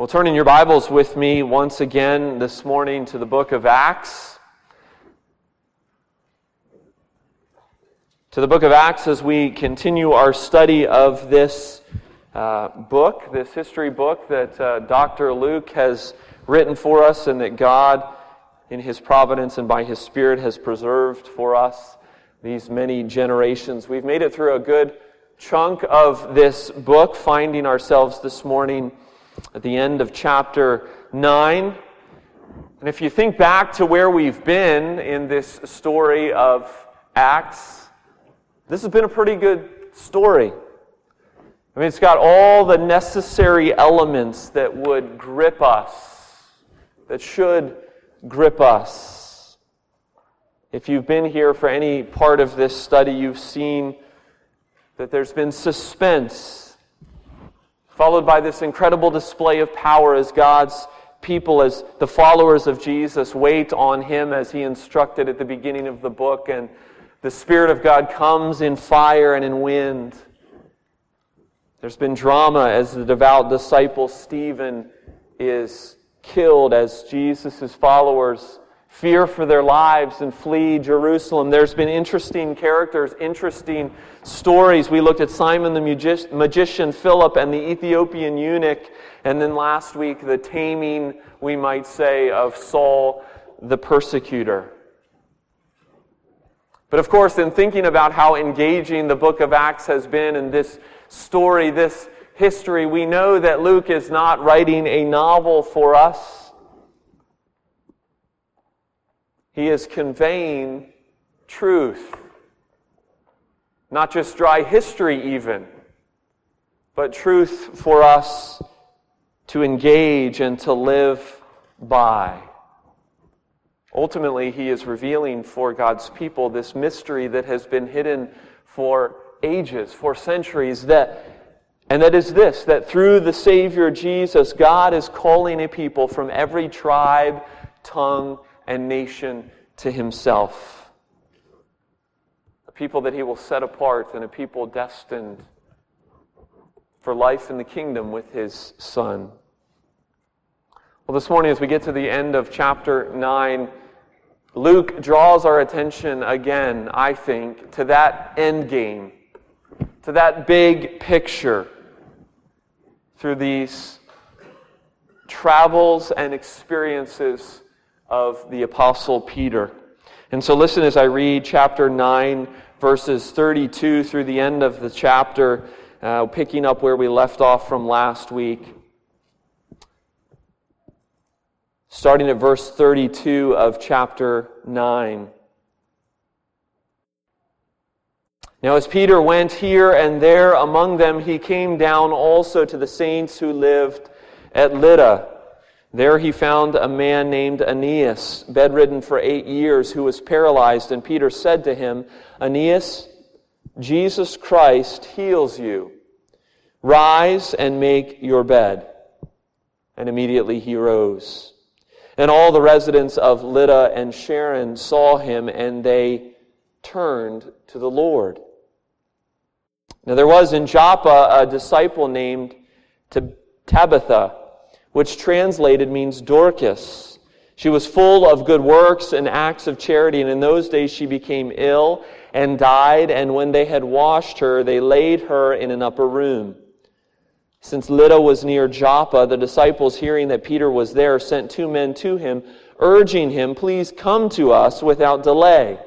Well, turn in your Bibles with me once again this morning to the book of Acts. To the book of Acts as we continue our study of this uh, book, this history book that uh, Dr. Luke has written for us and that God, in His providence and by His Spirit, has preserved for us these many generations. We've made it through a good chunk of this book, finding ourselves this morning at the end of chapter 9. And if you think back to where we've been in this story of Acts, this has been a pretty good story. I mean, it's got all the necessary elements that would grip us, that should grip us. If you've been here for any part of this study, you've seen that there's been suspense followed by this incredible display of power as God's people, as the followers of Jesus, wait on Him as He instructed at the beginning of the book. And the Spirit of God comes in fire and in wind. There's been drama as the devout disciple Stephen is killed, as Jesus' followers fear for their lives and flee Jerusalem. There's been interesting characters, interesting stories. We looked at Simon the magi- magician, Philip, and the Ethiopian eunuch. And then last week, the taming, we might say, of Saul the persecutor. But of course, in thinking about how engaging the book of Acts has been in this story, this history, we know that Luke is not writing a novel for us. He is conveying truth. Not just dry history, even, but truth for us to engage and to live by. Ultimately, he is revealing for God's people this mystery that has been hidden for ages, for centuries, that and that is this that through the Savior Jesus, God is calling a people from every tribe, tongue, and nation to himself. A people that he will set apart and a people destined for life in the kingdom with his son. Well, this morning, as we get to the end of chapter 9, Luke draws our attention again, I think, to that end game, to that big picture through these travels and experiences of the Apostle Peter. And so listen as I read chapter 9, verses 32 through the end of the chapter, uh, picking up where we left off from last week. Starting at verse 32 of chapter 9. Now, as Peter went here and there among them, he came down also to the saints who lived at Lydda there he found a man named Aeneas, bedridden for eight years, who was paralyzed. And Peter said to him, Aeneas, Jesus Christ heals you. Rise and make your bed. And immediately he rose. And all the residents of Lydda and Sharon saw him, and they turned to the Lord. Now there was in Joppa a disciple named Tabitha which translated means Dorcas. She was full of good works and acts of charity, and in those days she became ill and died, and when they had washed her, they laid her in an upper room. Since Lydda was near Joppa, the disciples, hearing that Peter was there, sent two men to him, urging him, Please come to us without delay.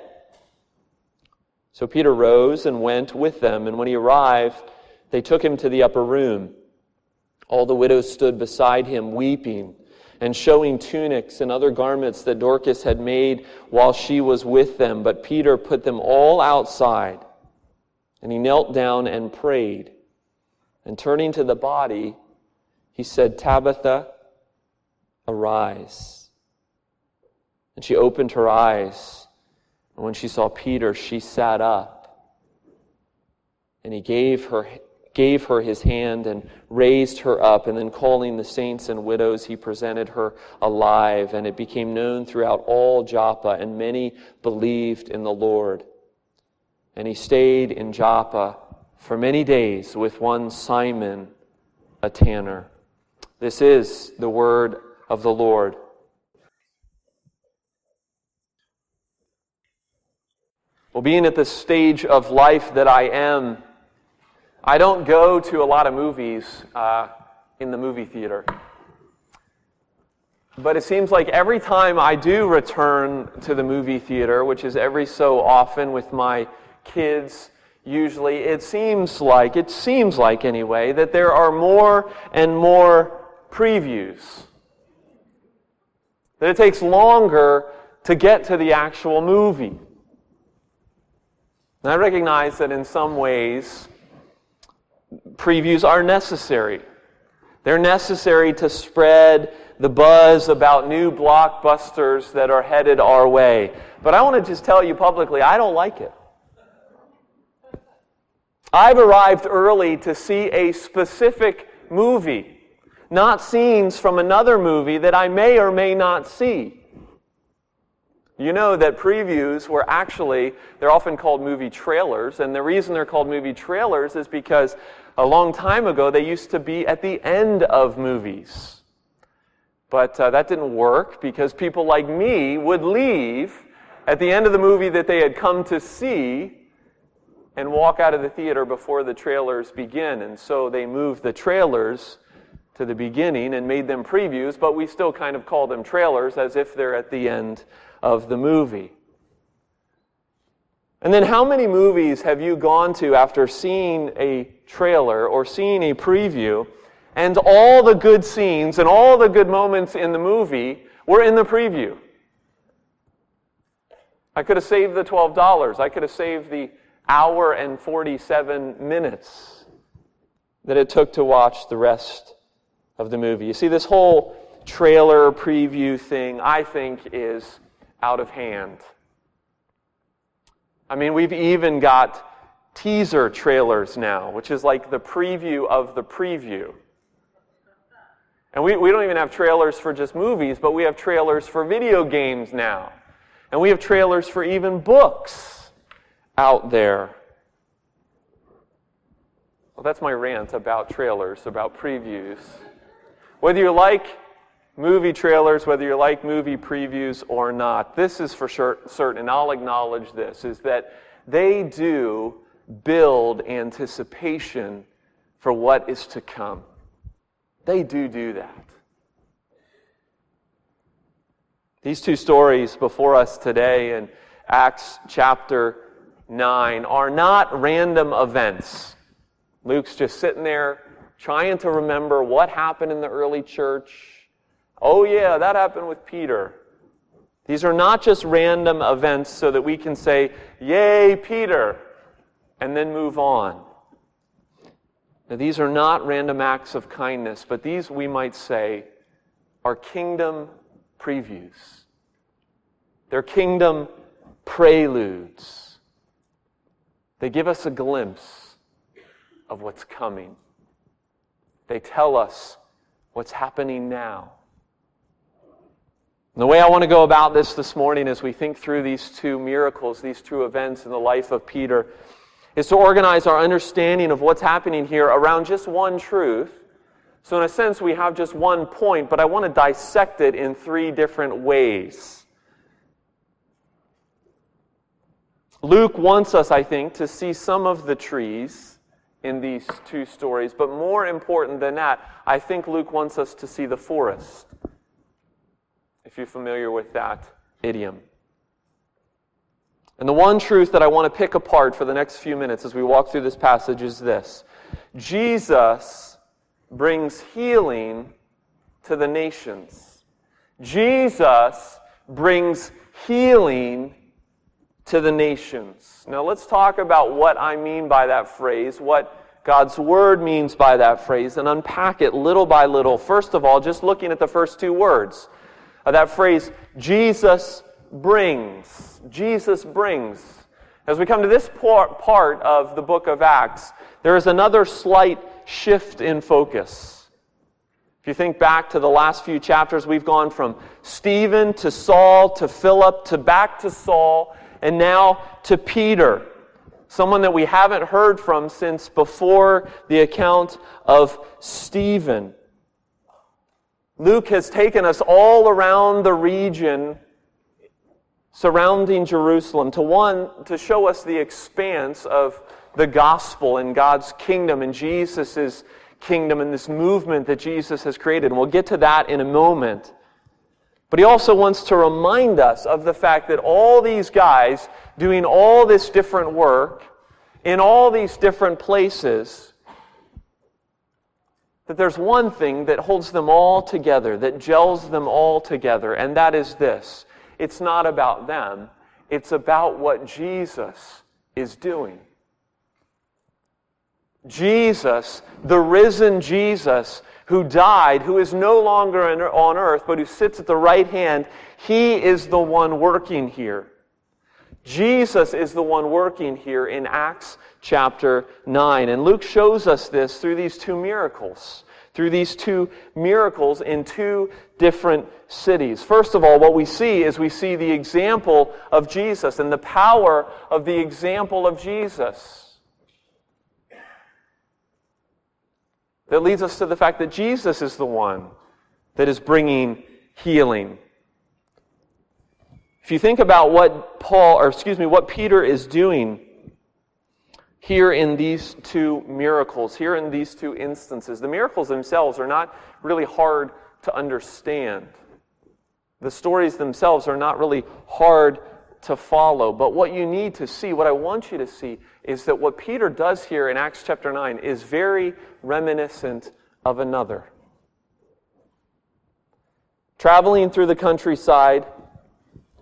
So Peter rose and went with them, and when he arrived, they took him to the upper room. All the widows stood beside him, weeping and showing tunics and other garments that Dorcas had made while she was with them. But Peter put them all outside, and he knelt down and prayed. And turning to the body, he said, Tabitha, arise. And she opened her eyes. And when she saw Peter, she sat up. And he gave her gave her his hand and raised her up. And then, calling the saints and widows, he presented her alive. And it became known throughout all Joppa, and many believed in the Lord. And he stayed in Joppa for many days with one Simon, a tanner. This is the word of the Lord. Well, being at the stage of life that I am, I don't go to a lot of movies uh, in the movie theater. But it seems like every time I do return to the movie theater, which is every so often with my kids, usually, it seems like, it seems like anyway, that there are more and more previews. That it takes longer to get to the actual movie. And I recognize that in some ways, previews are necessary. They're necessary to spread the buzz about new blockbusters that are headed our way. But I want to just tell you publicly, I don't like it. I've arrived early to see a specific movie, not scenes from another movie that I may or may not see. You know that previews were actually, they're often called movie trailers, and the reason they're called movie trailers is because a long time ago they used to be at the end of movies. But uh, that didn't work because people like me would leave at the end of the movie that they had come to see and walk out of the theater before the trailers begin. And so they moved the trailers to the beginning and made them previews, but we still kind of call them trailers as if they're at the end of the movie. And then, how many movies have you gone to after seeing a trailer or seeing a preview, and all the good scenes and all the good moments in the movie were in the preview? I could have saved the $12. I could have saved the hour and 47 minutes that it took to watch the rest of the movie. You see, this whole trailer preview thing, I think, is out of hand. I mean, we've even got teaser trailers now, which is like the preview of the preview. And we, we don't even have trailers for just movies, but we have trailers for video games now. And we have trailers for even books out there. Well, that's my rant about trailers, about previews. Whether you like movie trailers, whether you like movie previews or not, this is for sure, certain, and I'll acknowledge this, is that they do build anticipation for what is to come. They do do that. These two stories before us today in Acts chapter 9 are not random events. Luke's just sitting there trying to remember what happened in the early church. Oh, yeah, that happened with Peter. These are not just random events so that we can say, Yay, Peter, and then move on. Now, these are not random acts of kindness, but these, we might say, are kingdom previews. They're kingdom preludes. They give us a glimpse of what's coming. They tell us what's happening now. And the way I want to go about this this morning as we think through these two miracles, these two events in the life of Peter, is to organize our understanding of what's happening here around just one truth. So, in a sense, we have just one point, but I want to dissect it in three different ways. Luke wants us, I think, to see some of the trees in these two stories, but more important than that, I think Luke wants us to see the forest, if you're familiar with that idiom. And the one truth that I want to pick apart for the next few minutes as we walk through this passage is this Jesus brings healing to the nations. Jesus brings healing to the nations. Now, let's talk about what I mean by that phrase, what God's Word means by that phrase, and unpack it little by little. First of all, just looking at the first two words of that phrase, Jesus brings. Jesus brings. As we come to this part of the book of Acts, there is another slight shift in focus. If you think back to the last few chapters, we've gone from Stephen to Saul to Philip to back to Saul and now to Peter, someone that we haven't heard from since before the account of Stephen. Luke has taken us all around the region surrounding Jerusalem to one, to show us the expanse of the gospel and God's kingdom and Jesus' kingdom and this movement that Jesus has created. And we'll get to that in a moment. But he also wants to remind us of the fact that all these guys doing all this different work in all these different places, that there's one thing that holds them all together, that gels them all together, and that is this it's not about them, it's about what Jesus is doing. Jesus, the risen Jesus, who died, who is no longer on earth, but who sits at the right hand, he is the one working here. Jesus is the one working here in Acts chapter 9. And Luke shows us this through these two miracles, through these two miracles in two different cities. First of all, what we see is we see the example of Jesus and the power of the example of Jesus. That leads us to the fact that Jesus is the one that is bringing healing. If you think about what Paul, or excuse me, what Peter is doing here in these two miracles, here in these two instances, the miracles themselves are not really hard to understand. The stories themselves are not really hard to follow. But what you need to see, what I want you to see, is that what Peter does here in Acts chapter 9 is very reminiscent of another. Traveling through the countryside,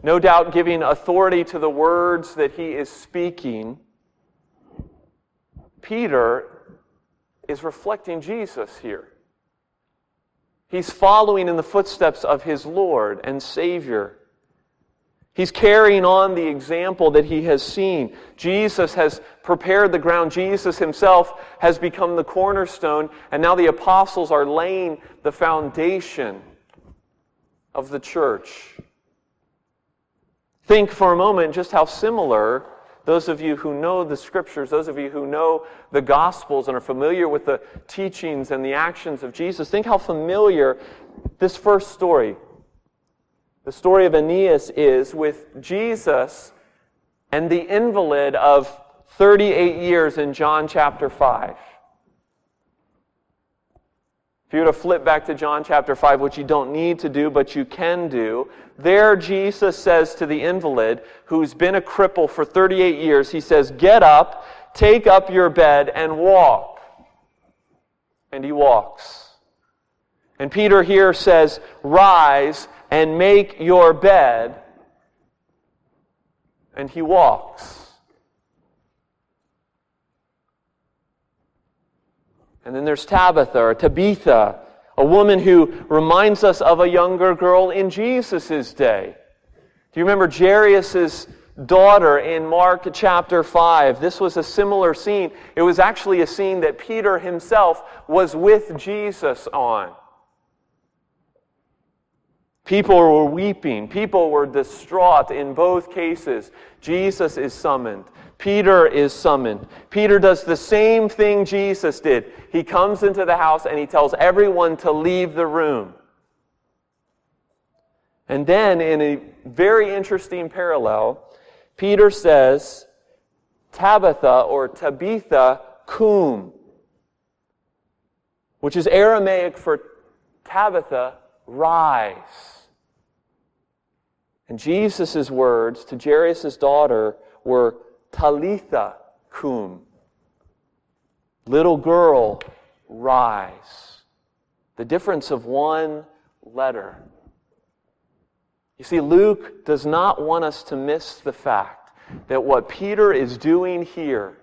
no doubt giving authority to the words that he is speaking, Peter is reflecting Jesus here. He's following in the footsteps of his Lord and Savior. He's carrying on the example that he has seen. Jesus has prepared the ground. Jesus himself has become the cornerstone, and now the apostles are laying the foundation of the church. Think for a moment just how similar those of you who know the scriptures, those of you who know the gospels and are familiar with the teachings and the actions of Jesus, think how familiar this first story the story of Aeneas is with Jesus and the invalid of 38 years in John chapter 5. If you were to flip back to John chapter 5, which you don't need to do, but you can do, there Jesus says to the invalid who's been a cripple for 38 years, He says, Get up, take up your bed, and walk. And he walks. And Peter here says, Rise and make your bed. And he walks. And then there's Tabitha or Tabitha, a woman who reminds us of a younger girl in Jesus' day. Do you remember Jairus' daughter in Mark chapter 5? This was a similar scene. It was actually a scene that Peter himself was with Jesus on. People were weeping. People were distraught in both cases. Jesus is summoned. Peter is summoned. Peter does the same thing Jesus did. He comes into the house and he tells everyone to leave the room. And then, in a very interesting parallel, Peter says, Tabitha or Tabitha cum, which is Aramaic for Tabitha, rise. And Jesus' words to Jairus' daughter were Talitha cum. Little girl, rise. The difference of one letter. You see, Luke does not want us to miss the fact that what Peter is doing here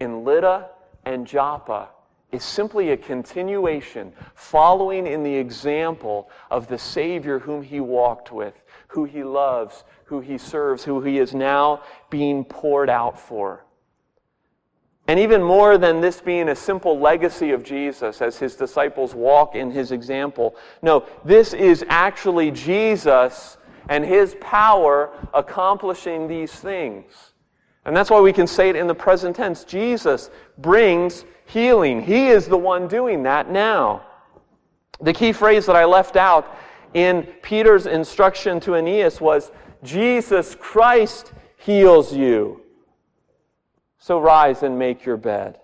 in Lydda and Joppa is simply a continuation, following in the example of the Savior whom he walked with, who he loves, who he serves, who he is now being poured out for. And even more than this being a simple legacy of Jesus as his disciples walk in his example, no, this is actually Jesus and his power accomplishing these things. And that's why we can say it in the present tense. Jesus brings healing. He is the one doing that now. The key phrase that I left out in Peter's instruction to Aeneas was Jesus Christ heals you. So rise and make your bed.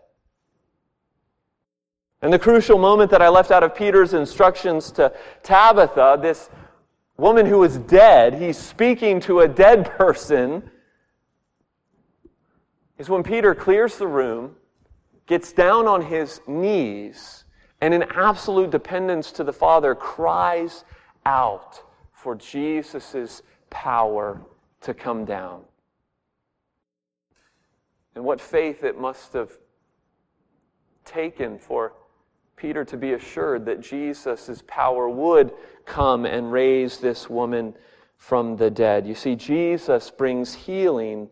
And the crucial moment that I left out of Peter's instructions to Tabitha, this woman who was dead, he's speaking to a dead person, is when Peter clears the room, gets down on his knees, and in absolute dependence to the Father, cries out for Jesus' power to come down. And what faith it must have taken for Peter to be assured that Jesus' power would come and raise this woman from the dead. You see, Jesus brings healing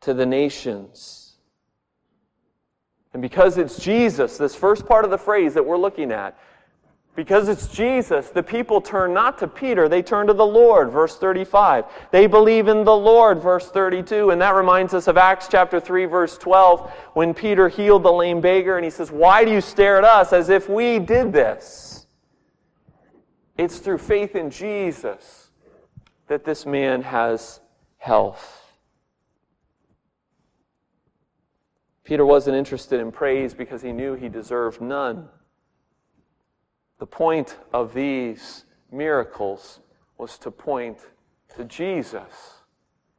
to the nations. And because it's Jesus, this first part of the phrase that we're looking at, because it's Jesus, the people turn not to Peter, they turn to the Lord, verse 35. They believe in the Lord, verse 32. And that reminds us of Acts chapter 3, verse 12, when Peter healed the lame beggar and he says, Why do you stare at us as if we did this? It's through faith in Jesus that this man has health. Peter wasn't interested in praise because he knew he deserved none. The point of these miracles was to point to Jesus,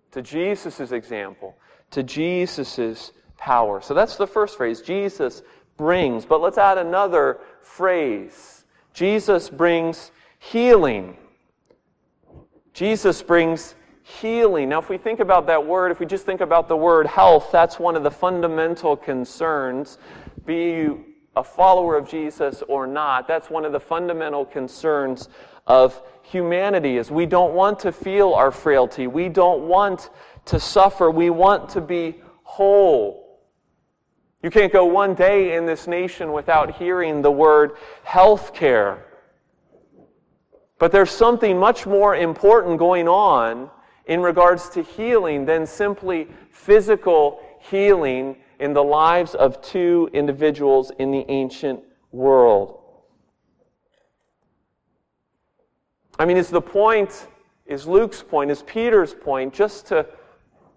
to Jesus' example, to Jesus' power. So that's the first phrase Jesus brings. But let's add another phrase Jesus brings healing. Jesus brings healing. Now, if we think about that word, if we just think about the word health, that's one of the fundamental concerns. Be you a follower of Jesus or not, that's one of the fundamental concerns of humanity is we don't want to feel our frailty. We don't want to suffer. We want to be whole. You can't go one day in this nation without hearing the word health care. But there's something much more important going on in regards to healing than simply physical healing in the lives of two individuals in the ancient world. I mean, is the point, is Luke's point, is Peter's point, just to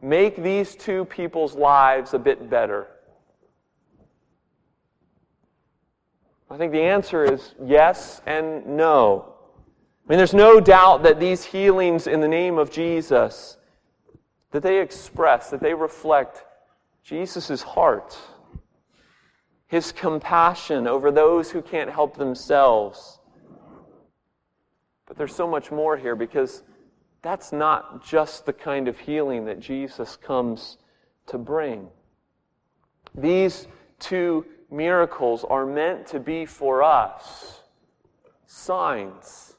make these two people's lives a bit better? I think the answer is yes and no. Mean, there's no doubt that these healings in the name of Jesus, that they express, that they reflect Jesus' heart, his compassion over those who can't help themselves. But there's so much more here because that's not just the kind of healing that Jesus comes to bring. These two miracles are meant to be for us signs,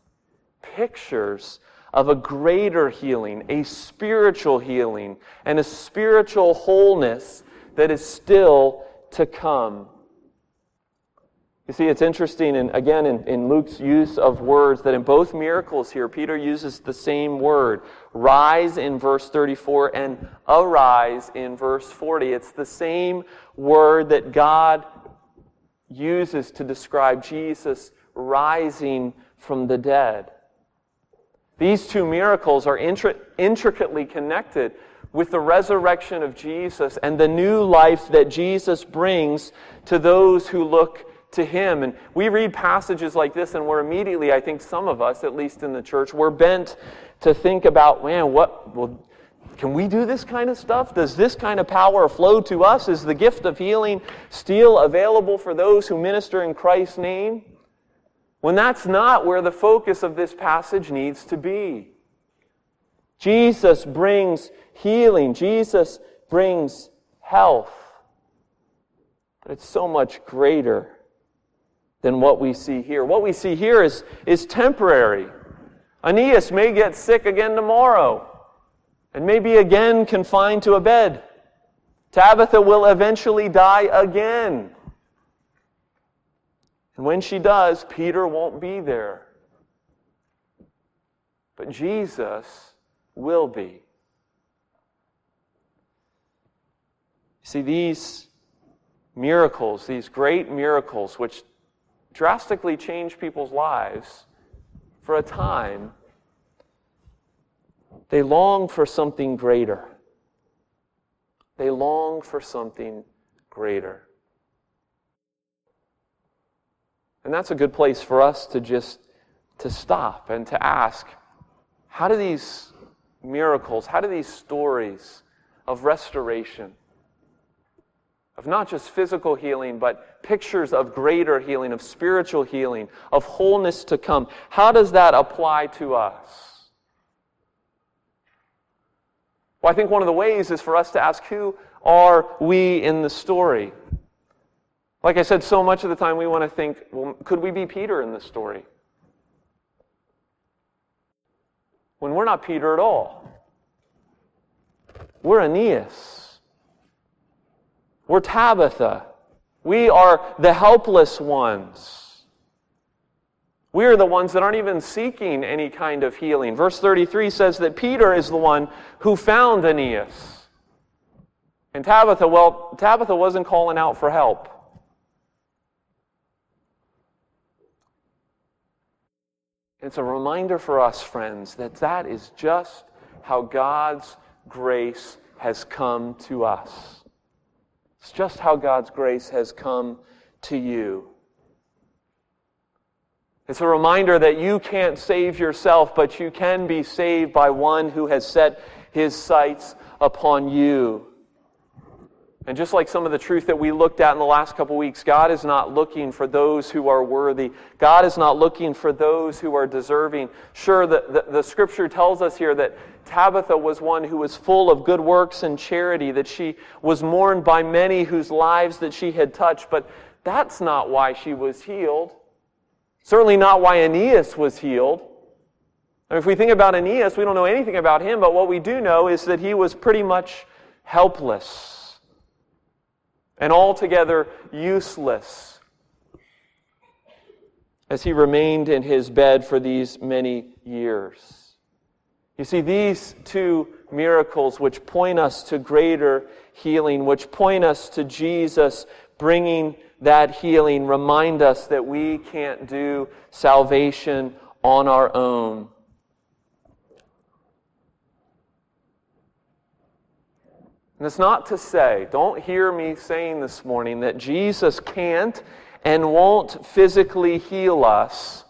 pictures of a greater healing, a spiritual healing, and a spiritual wholeness that is still to come. You see, it's interesting, and again, in, in, Luke's use of words, that in both miracles here, Peter uses the same word rise in verse 34 and arise in verse 40. It's the same word that God uses to describe Jesus rising from the dead. These two miracles are intricately connected with the resurrection of Jesus and the new life that Jesus brings to those who look to him. And we read passages like this, and we're immediately, I think some of us, at least in the church, we're bent to think about, man, what, well, can we do this kind of stuff? Does this kind of power flow to us? Is the gift of healing still available for those who minister in Christ's name? When that's not where the focus of this passage needs to be. Jesus brings healing, Jesus brings health. But it's so much greater than what we see here. What we see here is, is temporary. Aeneas may get sick again tomorrow and may be again confined to a bed. Tabitha will eventually die again. And when she does, Peter won't be there. But Jesus will be. See, these miracles, these great miracles, which drastically change people's lives for a time, they long for something greater. They long for something greater. And that's a good place for us to just to stop and to ask, how do these miracles, how do these stories of restoration, of not just physical healing, but pictures of greater healing, of spiritual healing, of wholeness to come, how does that apply to us? Well, I think one of the ways is for us to ask, who are we in the story? Like I said, so much of the time we want to think, well, could we be Peter in this story? When we're not Peter at all. We're Aeneas. We're Tabitha. We are the helpless ones. We are the ones that aren't even seeking any kind of healing. Verse 33 says that Peter is the one who found Aeneas. And Tabitha, well, Tabitha wasn't calling out for help. It's a reminder for us, friends, that that is just how God's grace has come to us. It's just how God's grace has come to you. It's a reminder that you can't save yourself, but you can be saved by one who has set his sights upon you. And just like some of the truth that we looked at in the last couple weeks, God is not looking for those who are worthy. God is not looking for those who are deserving. Sure, the, the, the, scripture tells us here that Tabitha was one who was full of good works and charity, that she was mourned by many whose lives that she had touched, but that's not why she was healed. Certainly not why Aeneas was healed. if we think about Aeneas, we don't know anything about him, but what we do know is that he was pretty much helpless and altogether useless as he remained in his bed for these many years. You see, these two miracles, which point us to greater healing, which point us to Jesus bringing that healing remind us that we can't do salvation on our own. And it's not to say, don't hear me saying this morning that Jesus can't and won't physically heal us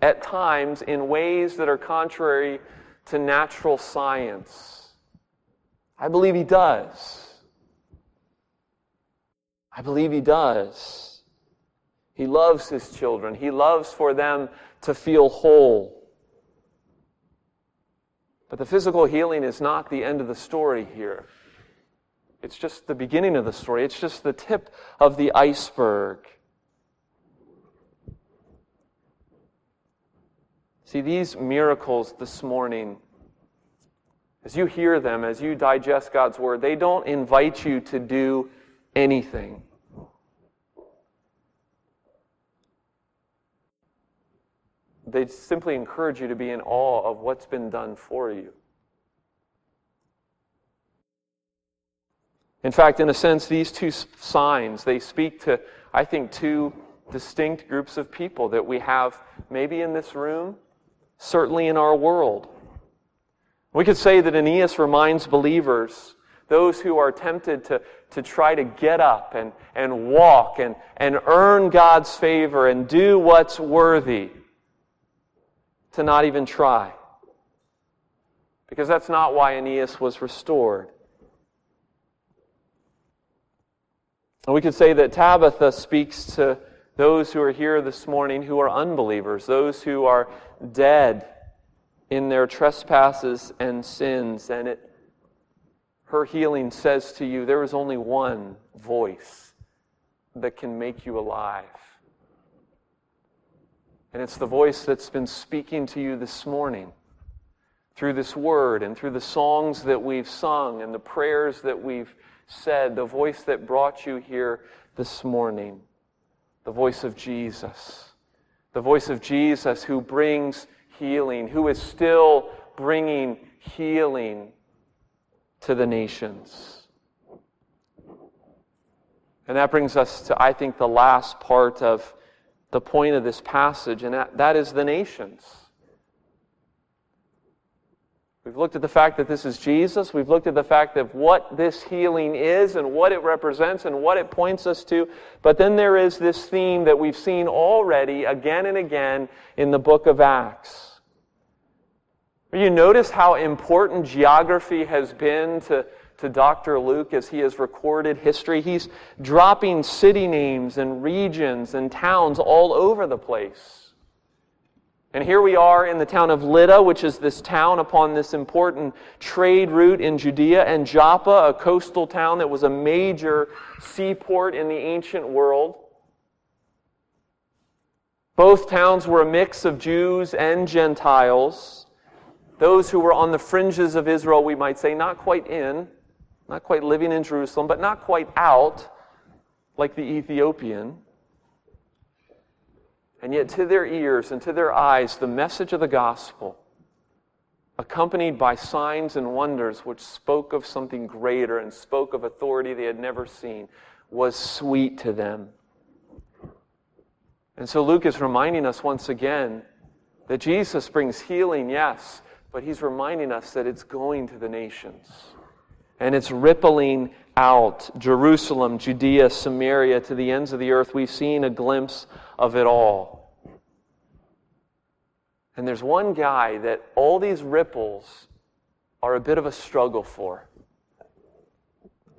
at times in ways that are contrary to natural science. I believe he does. I believe He does. He loves His children, He loves for them to feel whole. But the physical healing is not the end of the story here. It's just the beginning of the story. It's just the tip of the iceberg. See, these miracles this morning, as you hear them, as you digest God's word, they don't invite you to do anything. They simply encourage you to be in awe of what's been done for you. In fact, in a sense, these two signs, they speak to, I think, two distinct groups of people that we have maybe in this room, certainly in our world. We could say that Aeneas reminds believers, those who are tempted to, to try to get up and, and walk and, and earn God's favor and do what's worthy, to not even try. Because that's not why Aeneas was restored. And we could say that Tabitha speaks to those who are here this morning who are unbelievers, those who are dead in their trespasses and sins. And it, her healing says to you, there is only one voice that can make you alive. And it's the voice that's been speaking to you this morning through this word and through the songs that we've sung and the prayers that we've said, the voice that brought you here this morning, the voice of Jesus. The voice of Jesus who brings healing, who is still bringing healing to the nations. And that brings us to, I think, the last part of the point of this passage, and that, that is the nations. We've looked at the fact that this is Jesus. We've looked at the fact of what this healing is and what it represents and what it points us to. But then there is this theme that we've seen already again and again in the book of Acts. You notice how important geography has been to, to Dr. Luke as he has recorded history. He's dropping city names and regions and towns all over the place. And here we are in the town of Lydda, which is this town upon this important trade route in Judea, and Joppa, a coastal town that was a major seaport in the ancient world. Both towns were a mix of Jews and Gentiles. Those who were on the fringes of Israel, we might say, not quite in, not quite living in Jerusalem, but not quite out, like the Ethiopian. And yet, to their ears and to their eyes, the message of the gospel, accompanied by signs and wonders which spoke of something greater and spoke of authority they had never seen, was sweet to them. And so Luke is reminding us once again that Jesus brings healing, yes, but he's reminding us that it's going to the nations. And it's rippling out Jerusalem, Judea, Samaria, to the ends of the earth. We've seen a glimpse of it all. And there's one guy that all these ripples are a bit of a struggle for.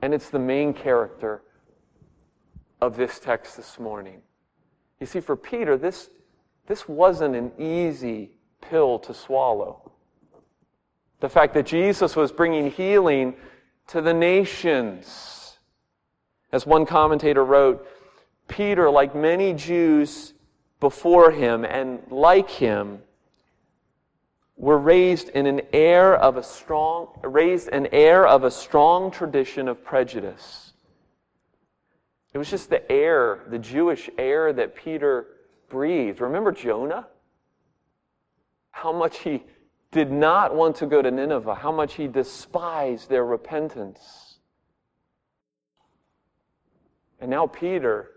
And it's the main character of this text this morning. You see, for Peter, this, this wasn't an easy pill to swallow. The fact that Jesus was bringing healing to the nations. As one commentator wrote, Peter, like many Jews before him and like him, were raised in an air of a strong, raised an air of a strong tradition of prejudice. It was just the air, the Jewish air that Peter breathed. Remember Jonah? How much he did not want to go to Nineveh, how much he despised their repentance. And now Peter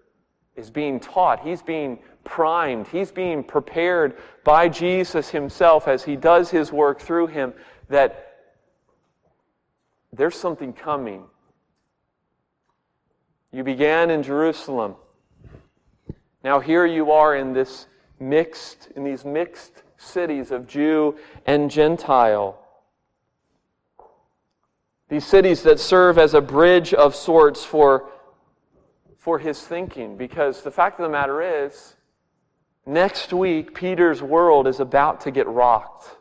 is being taught, he's being primed, he's being prepared by Jesus himself as he does his work through him that there's something coming. You began in Jerusalem. Now here you are in this mixed in these mixed cities of Jew and Gentile. These cities that serve as a bridge of sorts for for his thinking because the fact of the matter is, next week, Peter's world is about to get rocked.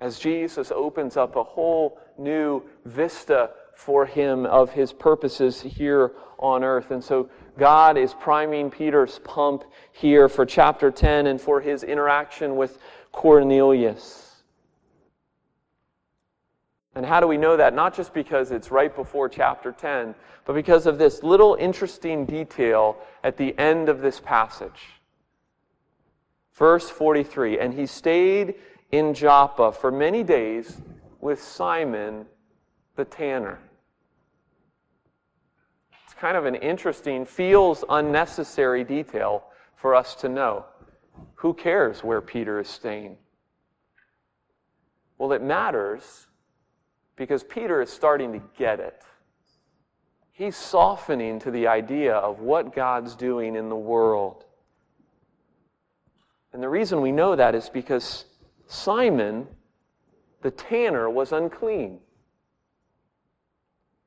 As Jesus opens up a whole new vista for him of his purposes here on earth. And so God is priming Peter's pump here for chapter 10 and for his interaction with Cornelius. And how do we know that? Not just because it's right before chapter 10, but because of this little interesting detail at the end of this passage. Verse 43 And he stayed in Joppa for many days with Simon the tanner. Kind of an interesting, feels unnecessary detail for us to know. Who cares where Peter is staying? Well, it matters because Peter is starting to get it. He's softening to the idea of what God's doing in the world. And the reason we know that is because Simon, the tanner, was unclean.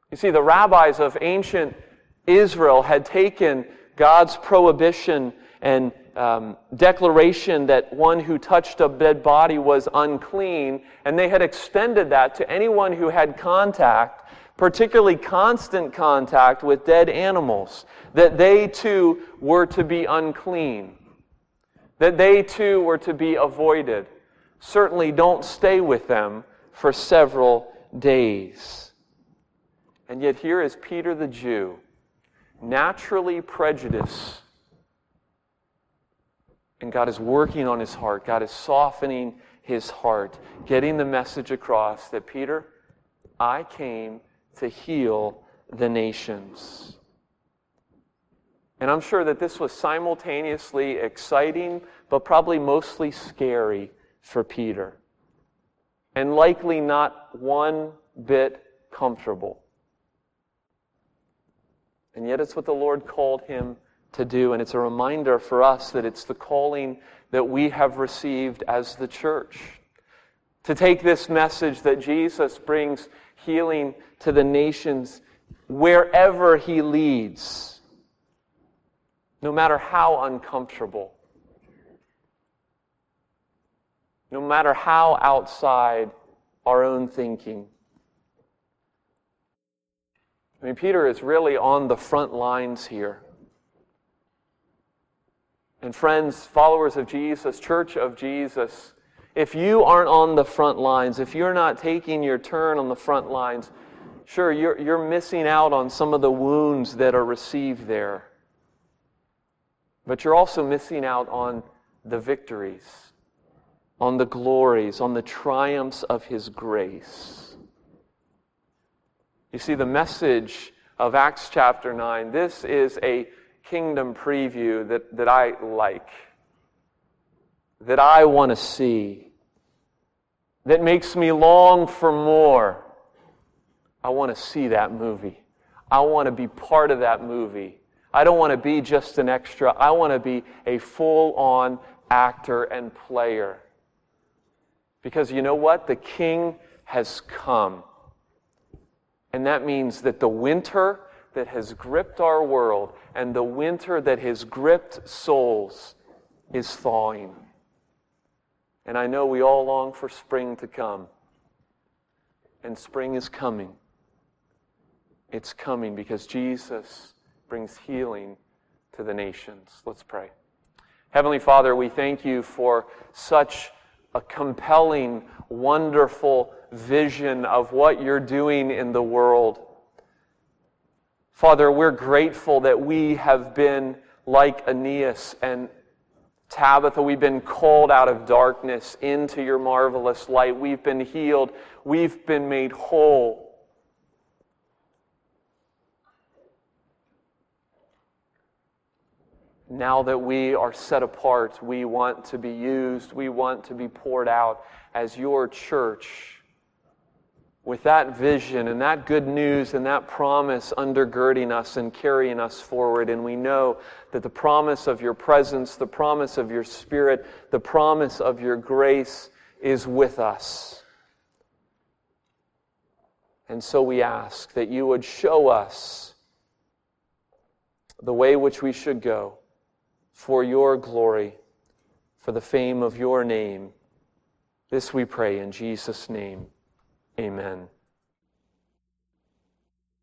You see, the rabbis of ancient Israel had taken God's prohibition and um, declaration that one who touched a dead body was unclean, and they had extended that to anyone who had contact, particularly constant contact with dead animals, that they too were to be unclean, that they too were to be avoided. Certainly don't stay with them for several days. And yet, here is Peter the Jew, naturally prejudiced and God is working on his heart. God is softening his heart, getting the message across that Peter, I came to heal the nations. And I'm sure that this was simultaneously exciting, but probably mostly scary for Peter. And likely not one bit comfortable. And yet it's what the Lord called him to do. And it's a reminder for us that it's the calling that we have received as the church. To take this message that Jesus brings healing to the nations wherever he leads no matter how uncomfortable, no matter how outside our own thinking. I mean, Peter is really on the front lines here. And friends, followers of Jesus, church of Jesus, if you aren't on the front lines, if you're not taking your turn on the front lines, sure, you're, you're missing out on some of the wounds that are received there. But you're also missing out on the victories, on the glories, on the triumphs of His grace. You see, the message of Acts chapter 9, this is a kingdom preview that, that I like, that I want to see, that makes me long for more. I want to see that movie. I want to be part of that movie. I don't want to be just an extra. I want to be a full on actor and player. Because you know what? The king has come. And that means that the winter that has gripped our world and the winter that has gripped souls is thawing. And I know we all long for spring to come. And spring is coming. It's coming because Jesus brings healing to the nations. Let's pray. Heavenly Father, we thank you for such a compelling, wonderful vision of what you're doing in the world. Father, we're grateful that we have been like Aeneas and Tabitha, we've been called out of darkness into your marvelous light. We've been healed. We've been made whole. Now that we are set apart, we want to be used, we want to be poured out as your church. With that vision and that good news and that promise undergirding us and carrying us forward. And we know that the promise of your presence, the promise of your spirit, the promise of your grace is with us. And so we ask that you would show us the way which we should go for your glory, for the fame of your name. This we pray in Jesus' name. Amen.